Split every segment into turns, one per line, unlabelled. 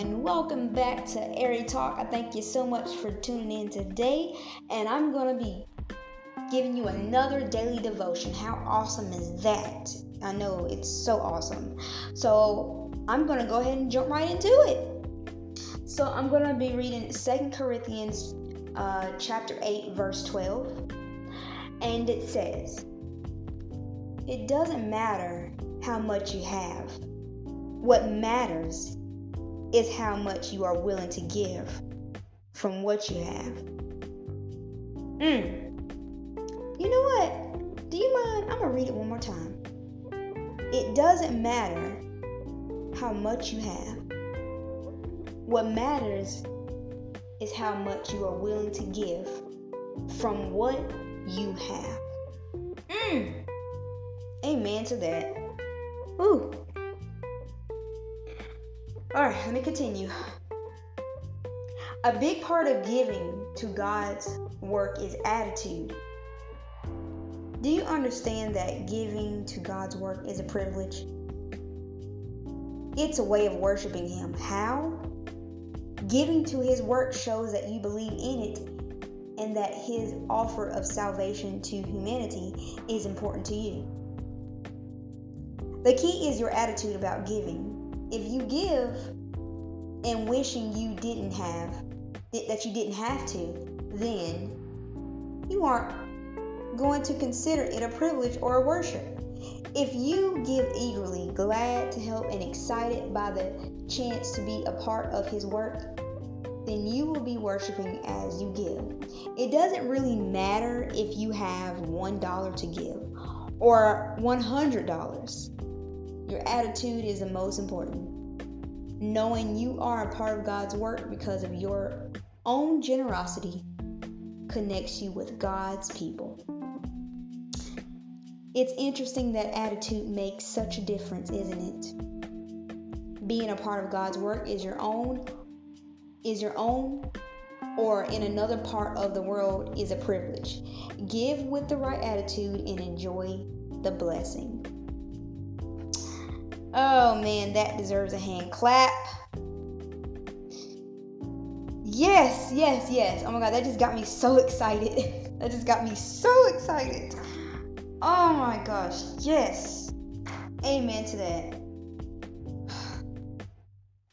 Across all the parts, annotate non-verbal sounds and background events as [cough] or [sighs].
and welcome back to Airy Talk. I thank you so much for tuning in today, and I'm going to be giving you another daily devotion. How awesome is that? I know it's so awesome. So, I'm going to go ahead and jump right into it. So, I'm going to be reading Second Corinthians uh, chapter 8, verse 12, and it says, It doesn't matter how much you have. What matters is how much you are willing to give from what you have. Mm. You know what? Do you mind? I'm going to read it one more time. It doesn't matter how much you have. What matters is how much you are willing to give from what you have. Mm. Amen to that. Ooh. All right, let me continue. A big part of giving to God's work is attitude. Do you understand that giving to God's work is a privilege? It's a way of worshiping Him. How? Giving to His work shows that you believe in it and that His offer of salvation to humanity is important to you. The key is your attitude about giving if you give and wishing you didn't have that you didn't have to, then you aren't going to consider it a privilege or a worship. If you give eagerly, glad to help, and excited by the chance to be a part of His work, then you will be worshiping as you give. It doesn't really matter if you have $1 to give or $100. Your attitude is the most important. Knowing you are a part of God's work because of your own generosity connects you with God's people. It's interesting that attitude makes such a difference, isn't it? Being a part of God's work is your own is your own or in another part of the world is a privilege. Give with the right attitude and enjoy the blessing. Oh man, that deserves a hand clap. Yes, yes, yes. Oh my god, that just got me so excited. [laughs] that just got me so excited. Oh my gosh, yes. Amen to that. [sighs]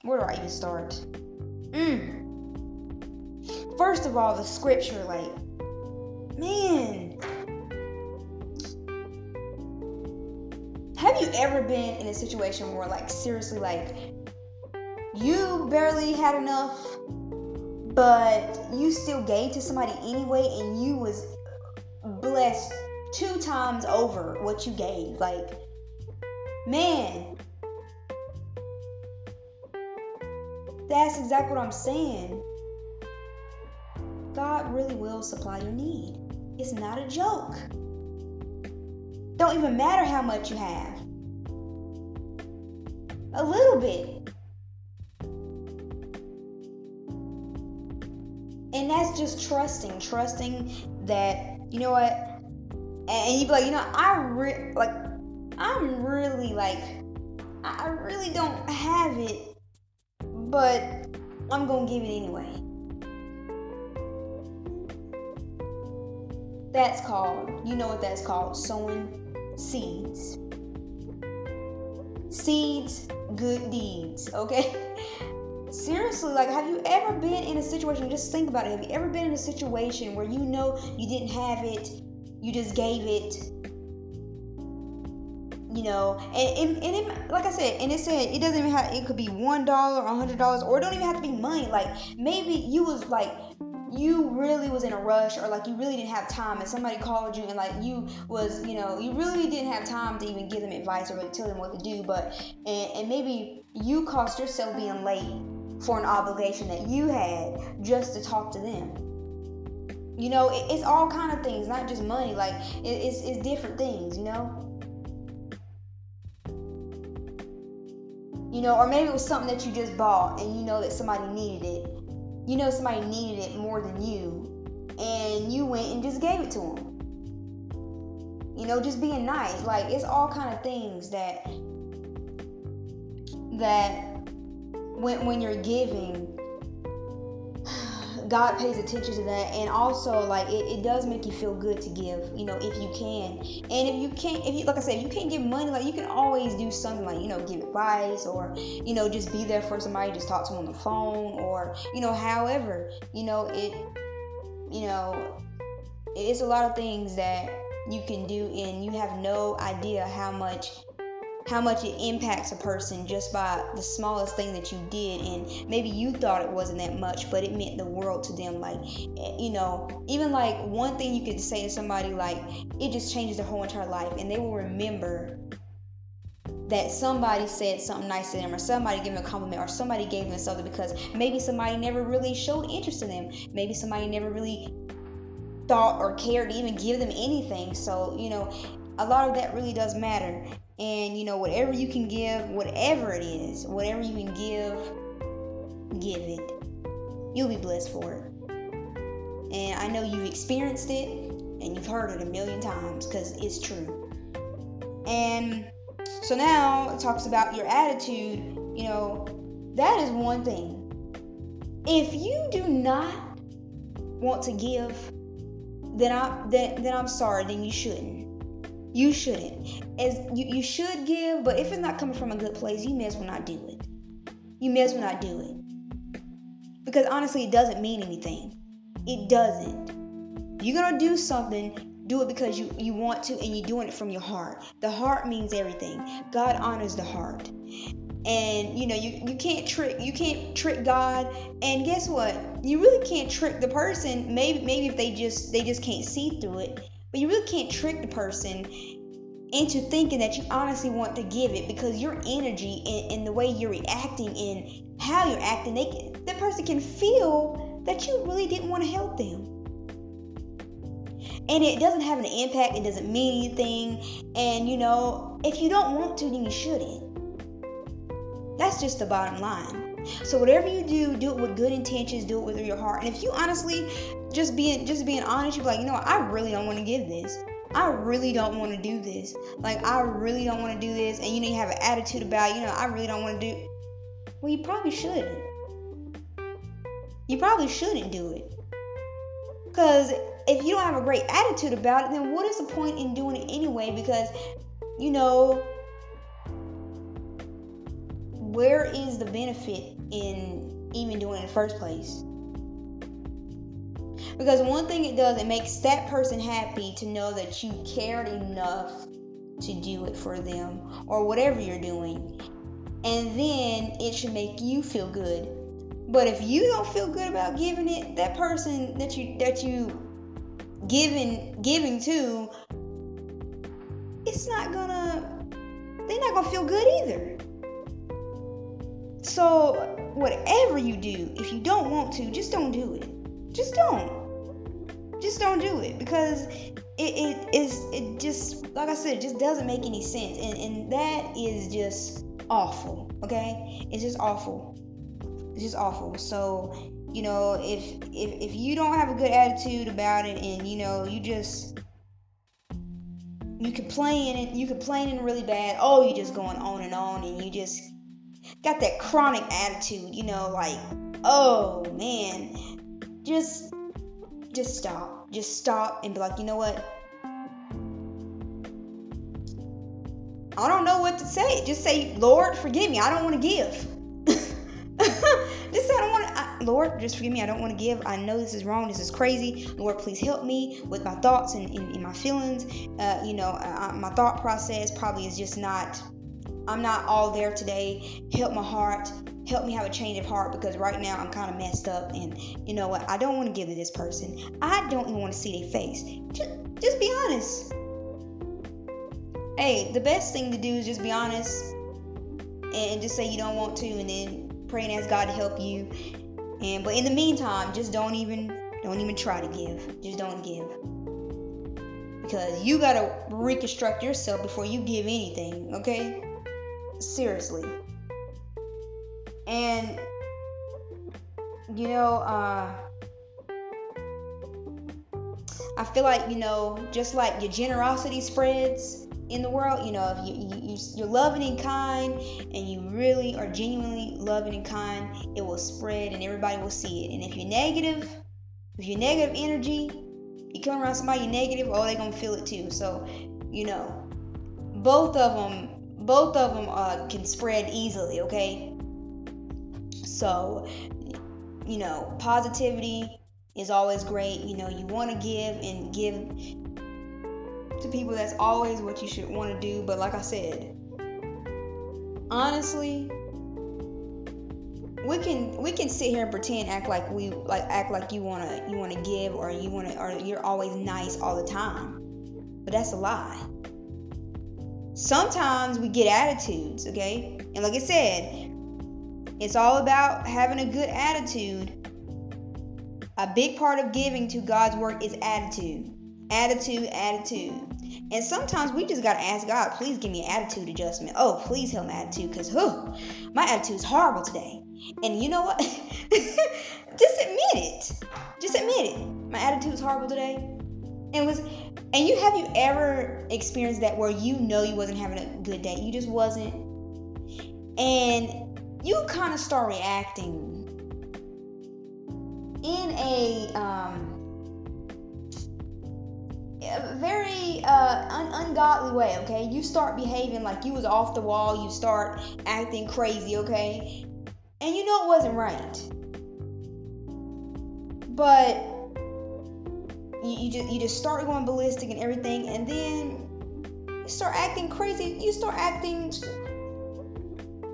Where do I even start? Mm. First of all, the scripture, like, man, ever been in a situation where like seriously like you barely had enough but you still gave to somebody anyway and you was blessed two times over what you gave? Like man that's exactly what i'm saying. God really will supply your need. It's not a joke. Don't even matter how much you have. A little bit. And that's just trusting, trusting that, you know what? And you be like, you know, I re- like I'm really like I really don't have it, but I'm going to give it anyway. That's called, you know what that's called, sowing seeds. Seeds, good deeds, okay? [laughs] Seriously, like, have you ever been in a situation? Just think about it. Have you ever been in a situation where you know you didn't have it, you just gave it, you know and, and, and it, like i said and it said it doesn't even have it could be one dollar a hundred dollars or it don't even have to be money like maybe you was like you really was in a rush or like you really didn't have time and somebody called you and like you was you know you really didn't have time to even give them advice or really tell them what to do but and, and maybe you cost yourself being late for an obligation that you had just to talk to them. You know it, it's all kind of things not just money like it, it's, it's different things you know? You know or maybe it was something that you just bought and you know that somebody needed it you know somebody needed it more than you and you went and just gave it to them you know just being nice. Like it's all kind of things that that when when you're giving God pays attention to that, and also like it, it does make you feel good to give, you know, if you can. And if you can't, if you like I said, if you can't give money, like you can always do something like you know give advice or you know just be there for somebody, just talk to them on the phone or you know however you know it, you know, it's a lot of things that you can do, and you have no idea how much how much it impacts a person just by the smallest thing that you did. And maybe you thought it wasn't that much but it meant the world to them. Like eh, you know even like one thing you could say to somebody like it just changes their whole entire life. And they will remember that somebody said something nice to them or somebody gave them a compliment or somebody gave them something because maybe somebody never really showed interest in them. Maybe somebody never really thought or cared to even give them anything. So you know a lot of that really does matter and you know, whatever you can give, whatever it is, whatever you can give, give it. You'll be blessed for it. And I know you've experienced it and you've heard it a million times because it's true. And so now it talks about your attitude. You know, that is one thing. If you do not want to give, then I then, then I'm sorry, then you shouldn't you shouldn't. As you, you should give, but if it's not coming from a good place, you may as well not do it. You may as well not do it. Because honestly, it doesn't mean anything. It doesn't. You're gonna do something, do it because you, you want to and you're doing it from your heart. The heart means everything. God honors the heart. And you know, you, you can't trick you can't trick God. And guess what? You really can't trick the person. Maybe maybe if they just they just can't see through it but you really can't trick the person into thinking that you honestly want to give it because your energy and, and the way you're reacting and how you're acting, they can, that person can feel that you really didn't want to help them. And it doesn't have an impact, it doesn't mean anything. And you know, if you don't want to, then you shouldn't. That's just the bottom line. So whatever you do, do it with good intentions, do it with your heart. And if you honestly just being just being honest, you're like, you know what, I really don't want to give this. I really don't want to do this. Like I really don't want to do this. And you know you have an attitude about, you know, I really don't want to do well you probably shouldn't. You probably shouldn't do it. Because if you don't have a great attitude about it, then what is the point in doing it anyway? Because, you know, where is the benefit in even doing it in the first place? Because one thing it does, it makes that person happy to know that you cared enough to do it for them or whatever you're doing. And then it should make you feel good. But if you don't feel good about giving it, that person that you that you giving giving to, it's not gonna they're not gonna feel good either. So, whatever you do, if you don't want to, just don't do it. Just don't. Just don't do it because it, it is it just like I said, it just doesn't make any sense. And and that is just awful. Okay? It's just awful. It's just awful. So, you know, if if if you don't have a good attitude about it and you know, you just you complain and you complaining really bad, oh you just going on and on and you just got that chronic attitude, you know, like, oh man, just just stop. Just stop and be like, you know what? I don't know what to say. Just say, Lord, forgive me. I don't want to give. [laughs] just say, I don't want to. Lord, just forgive me. I don't want to give. I know this is wrong. This is crazy. Lord, please help me with my thoughts and, and, and my feelings. Uh, you know, my thought process probably is just not I'm not all there today. Help my heart. Help me have a change of heart because right now I'm kind of messed up and you know what? I don't want to give to this person. I don't even want to see their face. Just, just be honest. Hey, the best thing to do is just be honest and just say you don't want to and then pray and ask God to help you. And but in the meantime, just don't even don't even try to give. Just don't give. Because you gotta reconstruct yourself before you give anything, okay? seriously. And you know, uh, I feel like, you know, just like your generosity spreads in the world, you know, if you, you, you're loving and kind and you really are genuinely loving and kind, it will spread and everybody will see it. And if you're negative, if you're negative energy, you come around somebody negative, oh, they're to feel it too. So, you know, both of them, both of them uh, can spread easily, okay? So, you know, positivity is always great. You know, you want to give and give to people. That's always what you should want to do. But like I said, honestly, we can we can sit here and pretend act like we like act like you wanna you wanna give or you wanna or you're always nice all the time. But that's a lie. Sometimes we get attitudes, okay? And like I said, it's all about having a good attitude a big part of giving to God's work is attitude. Attitude, attitude. And sometimes we just gotta ask God, please give me an attitude adjustment. Oh, please help my attitude, because my attitude is horrible today. And you know what? [laughs] just admit it. Just admit it. My attitude is horrible today. And was and you have you ever experienced that where you know you wasn't having a good day? You just wasn't. And you kind of start reacting in a um, very uh, un- ungodly way, okay? You start behaving like you was off the wall, you start acting crazy, okay? And you know it wasn't right. But you, you just you just start going ballistic and everything, and then you start acting crazy. You start acting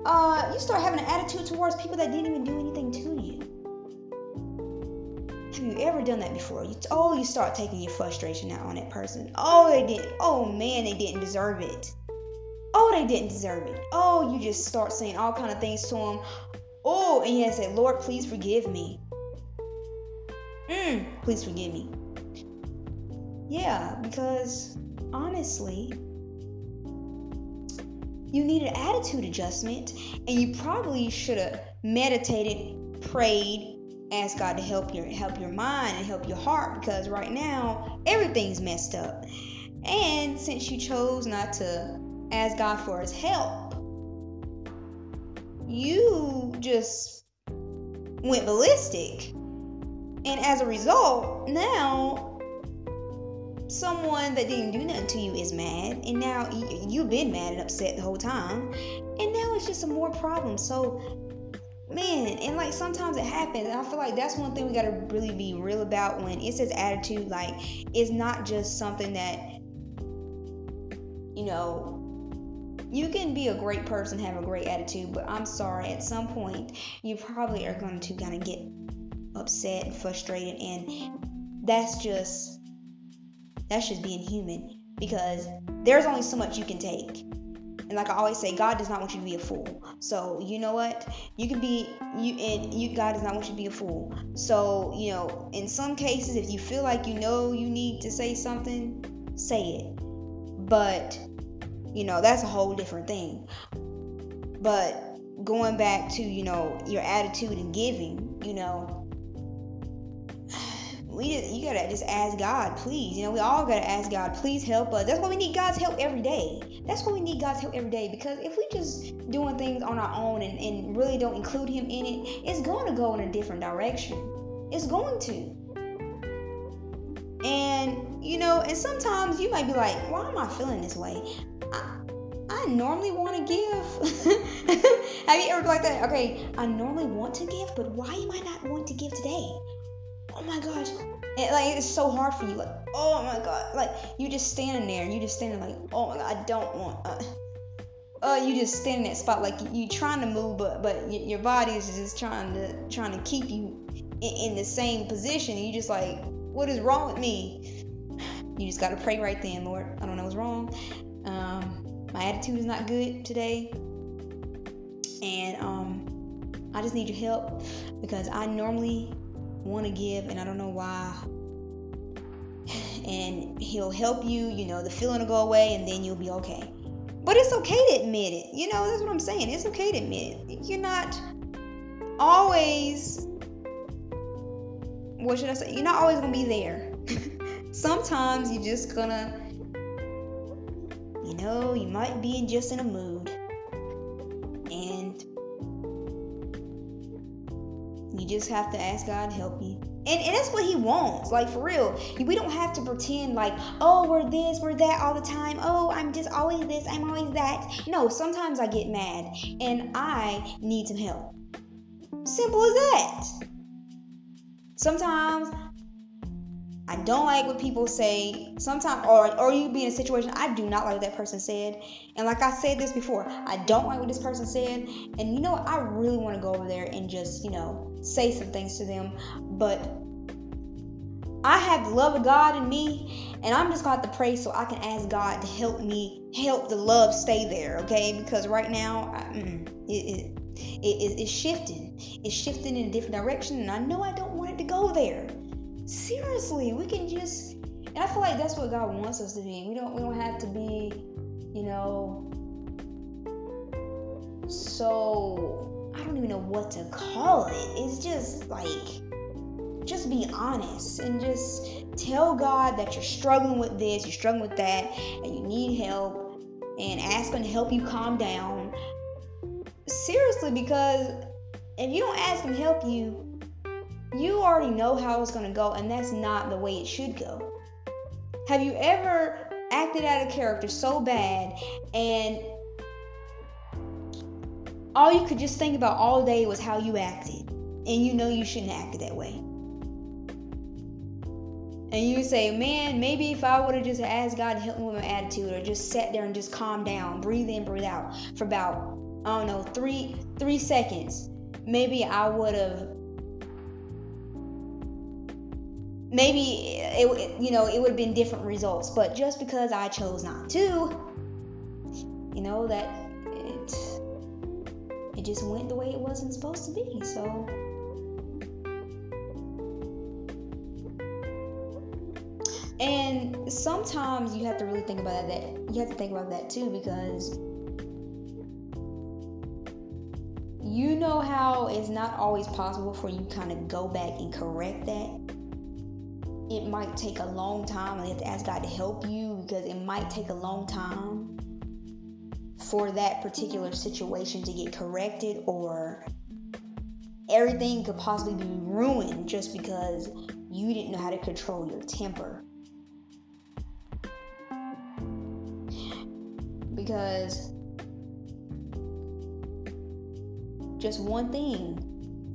uh, you start having an attitude towards people that didn't even do anything to you. Have you ever done that before? You, oh, you start taking your frustration out on that person. Oh, they didn't. Oh man, they didn't deserve it. Oh, they didn't deserve it. Oh, you just start saying all kind of things to them. Oh, and you say, Lord, please forgive me. Mm, please forgive me. Yeah, because honestly, you need an attitude adjustment, and you probably should have meditated, prayed, asked God to help your help your mind and help your heart because right now everything's messed up. And since you chose not to ask God for his help, you just went ballistic. And as a result, now someone that didn't do nothing to you is mad, and now you've been mad and upset the whole time, and now it's just a more problem So man and like sometimes it happens. And i feel like that's one thing we got to really be real about when it says attitude like it's not just something that you know you can be a great person have a great attitude but i'm sorry at some point you probably are going to kind of get upset and frustrated and that's just that's just being human because there's only so much you can take and like I always say, God does not want you to be a fool. So you know what? You can be you and you God does not want you to be a fool. So, you know, in some cases if you feel like you know you need to say something, say it. But, you know, that's a whole different thing. But going back to, you know, your attitude and giving, you know, we just, you gotta just ask God, please. You know, we all gotta ask God, please help us. That's why we need God's help every day. That's why we need God's help every day. Because if we just doing things on our own and, and really don't include Him in it, it's to go in a different direction. It's going to. And you know, and sometimes you might be like, why am I feeling this way? I, I normally want to give. [laughs] Have you ever like that? Okay, I normally want to give, but why am I not wanting to give today? Oh my gosh. And like it's so hard for you like oh my god. Like you just standing there and you just standing like oh my god i don't want uh, uh you just standing in that spot like you, trying to move but but your body is just trying to trying to keep you in, in the same position. You just like what is wrong with me? You just got to pray right then lord. I don't know what's wrong. Um my attitude is not good today. And um i just need your help because i normally want to give and I don't know why. And he'll help you, you know, the feeling will go away and then you'll be okay. But it's okay to admit it. You know, that's what I'm saying. It's okay to admit it. You're not always, what should I say? You're not always going to be there. [laughs] sometimes you're just gonna, you know, you might be in just in a mood. You just have to ask God to help you. And, and that's what he wants, like for real. We don't have to pretend like, oh, we're this, we're that all the time. Oh, I'm just always this, I'm always that. No, sometimes I get mad and I need some help. Simple as that. Sometimes I don't like what people say. Sometimes, or or you be in a situation I do not like what that person said. And like I said this before, I don't like what this person said. And you know, I really want to go over there and just you know say some things to them, but I have the love of God in me, and I'm just going to have to pray so I can ask God to help me help the love stay there, okay? Because right now, I, mm, it, it, it, it's shifting. It's shifting in a different direction, and I know I don't want it to go there. Seriously, we can just, and I feel like that's what God wants us to be. We don't, we don't have to be, you know, so I don't even know what to call it. It's just like just be honest and just tell God that you're struggling with this, you're struggling with that, and you need help, and ask Him to help you calm down. Seriously, because if you don't ask Him to help you, you already know how it's going to go, and that's not the way it should go. Have you ever acted out a character so bad and all you could just think about all day was how you acted, and you know you shouldn't act that way? and you say, man, maybe if I would have just asked God to help me with my attitude, or just sat there and just calm down, breathe in, breathe out for about I don't know three three seconds, maybe I would have. Maybe it, you know, it would have been different results, but just because I chose not to, you know that it just went the way it wasn't supposed to be. So And sometimes you have to really think about that. You have to think about that too because you know how it's not always possible for you kind of go back and correct that. It might take a long time, and you have to ask God to help you because it might take a long time for that particular situation to get corrected, or everything could possibly be ruined just because you didn't know how to control your temper. because just one thing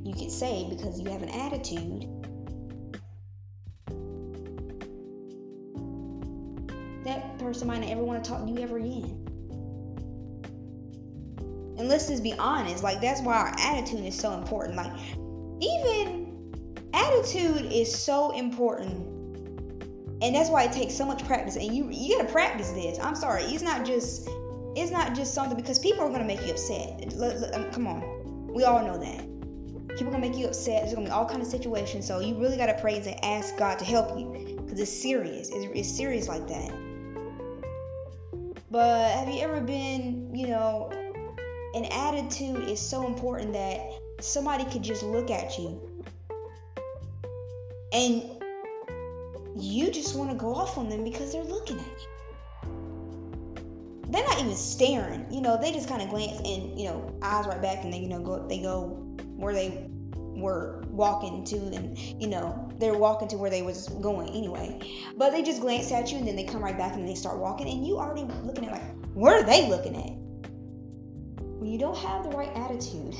you could say because you have an attitude that person might not ever want to talk to you ever again. And let's just be honest, like that's why our attitude is so important. Like even attitude is so important. And that's why it takes so much practice. And you you gotta practice this. I'm sorry it's not just it's not just something because people are gonna make you upset. Um, come on. We all know that. People are gonna make you upset. There's gonna be all kind of situations. So you really gotta praise and ask god to help you because it's serious. It's, it's serious like that. But have you ever been you know an attitude is so important that somebody could just look at you and you just want to go off on them because they're looking at you. They're not even staring, you know, they just kind of glance and, you know, eyes right back and they, you know, go, they go where they were walking to and, you know, they're walking to where they was going anyway. But they just glance at you and then they come right back and they start walking and you already looking at like, what are they looking at? You don't have the right attitude,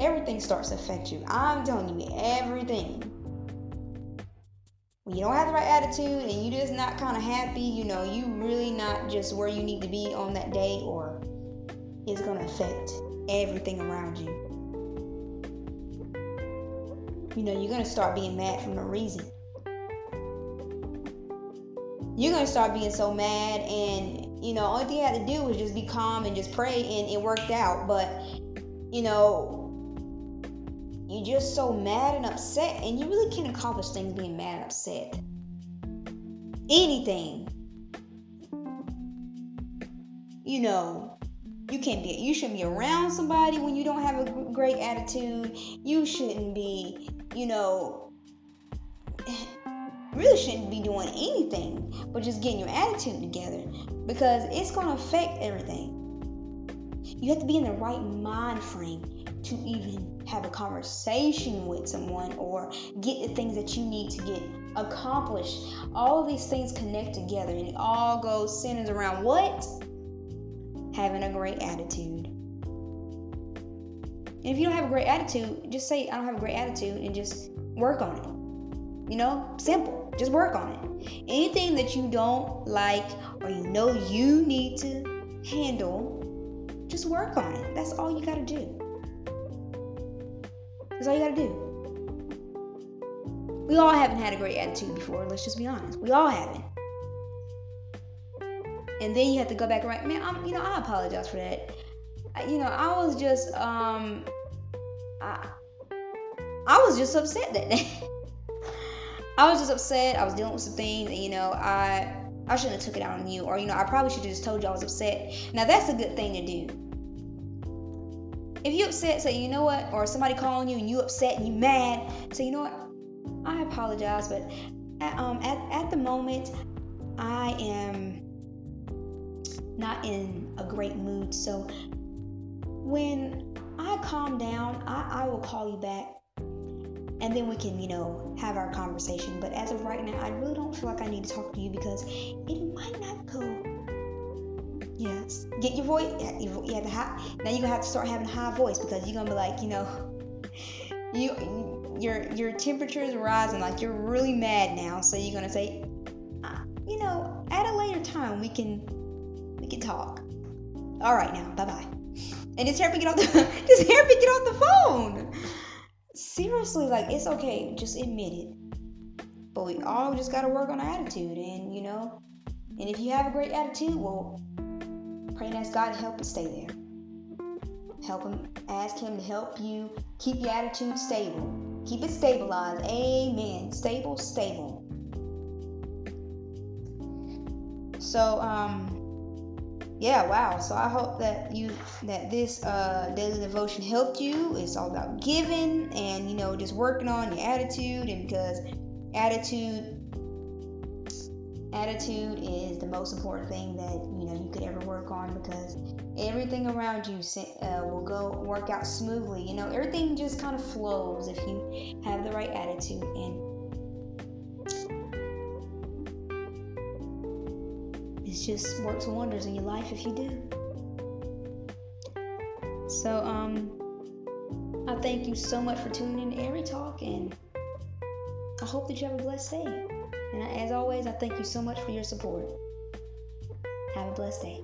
everything starts to affect you. I'm telling you, everything when you don't have the right attitude and you're just not kind of happy, you know, you really not just where you need to be on that day, or it's going to affect everything around you. You know, you're going to start being mad for no reason. You're going to start being so mad, and, you know, only thing you had to do was just be calm and just pray, and it worked out. But, you know, you're just so mad and upset, and you really can't accomplish things being mad and upset. Anything. You know, you can't be you shouldn't be around somebody when you don't have a great attitude. You shouldn't be, you know, really shouldn't be doing anything but just getting your attitude together because it's going to affect everything. You have to be in the right mind frame to even have a conversation with someone or get the things that you need to get accomplished. All of these things connect together and it all goes centers around what? Having a great attitude. And if you don't have a great attitude, just say, I don't have a great attitude and just work on it. You know, simple. Just work on it. Anything that you don't like or you know you need to handle, just work on it. That's all you got to do. That's all you got to do. We all haven't had a great attitude before. Let's just be honest. We all haven't. And then you have to go back and write, man. I'm, you know, I apologize for that. I, you know, I was just, um, I, I was just upset that day. [laughs] I was just upset. I was dealing with some things, and you know, I I shouldn't have took it out on you, or you know, I probably should have just told you I was upset. Now that's a good thing to do. If you upset, say you know what, or somebody calling you and you upset and you mad, say you know what, I apologize, but at, um at at the moment, I am not in a great mood. So when I calm down, I, I will call you back and then we can, you know, have our conversation. But as of right now, I really don't feel like I need to talk to you because it might not go. Yes, get your voice. You have the high. Now you're gonna have to start having a high voice because you're gonna be like, you know, [laughs] you your your temperature is rising. Like you're really mad now. So you're gonna say, uh, you know, at a later time we can we can talk. All right, now, bye bye. And just help me get off the just help me get off the phone seriously, like it's okay, just admit it. But we all just gotta work on our attitude, and you know, and if you have a great attitude, well, pray and ask God to help it stay there. Help Him, ask Him to help you keep your attitude stable, keep it stabilized. Amen. Stable, stable. So, um, yeah, wow. So I hope that you that this uh, daily devotion helped you. It's all about giving and you know just working on your attitude and because attitude attitude is the most important thing that you know you could ever work on because everything around you uh, will go work out smoothly. You know everything just kind of flows if you have the right attitude and it just works wonders in your life if you do. So, um, I thank you so much for tuning in to Every Talk, and I hope that you have a blessed day. And as always, I thank you so much for your support. Have a blessed day.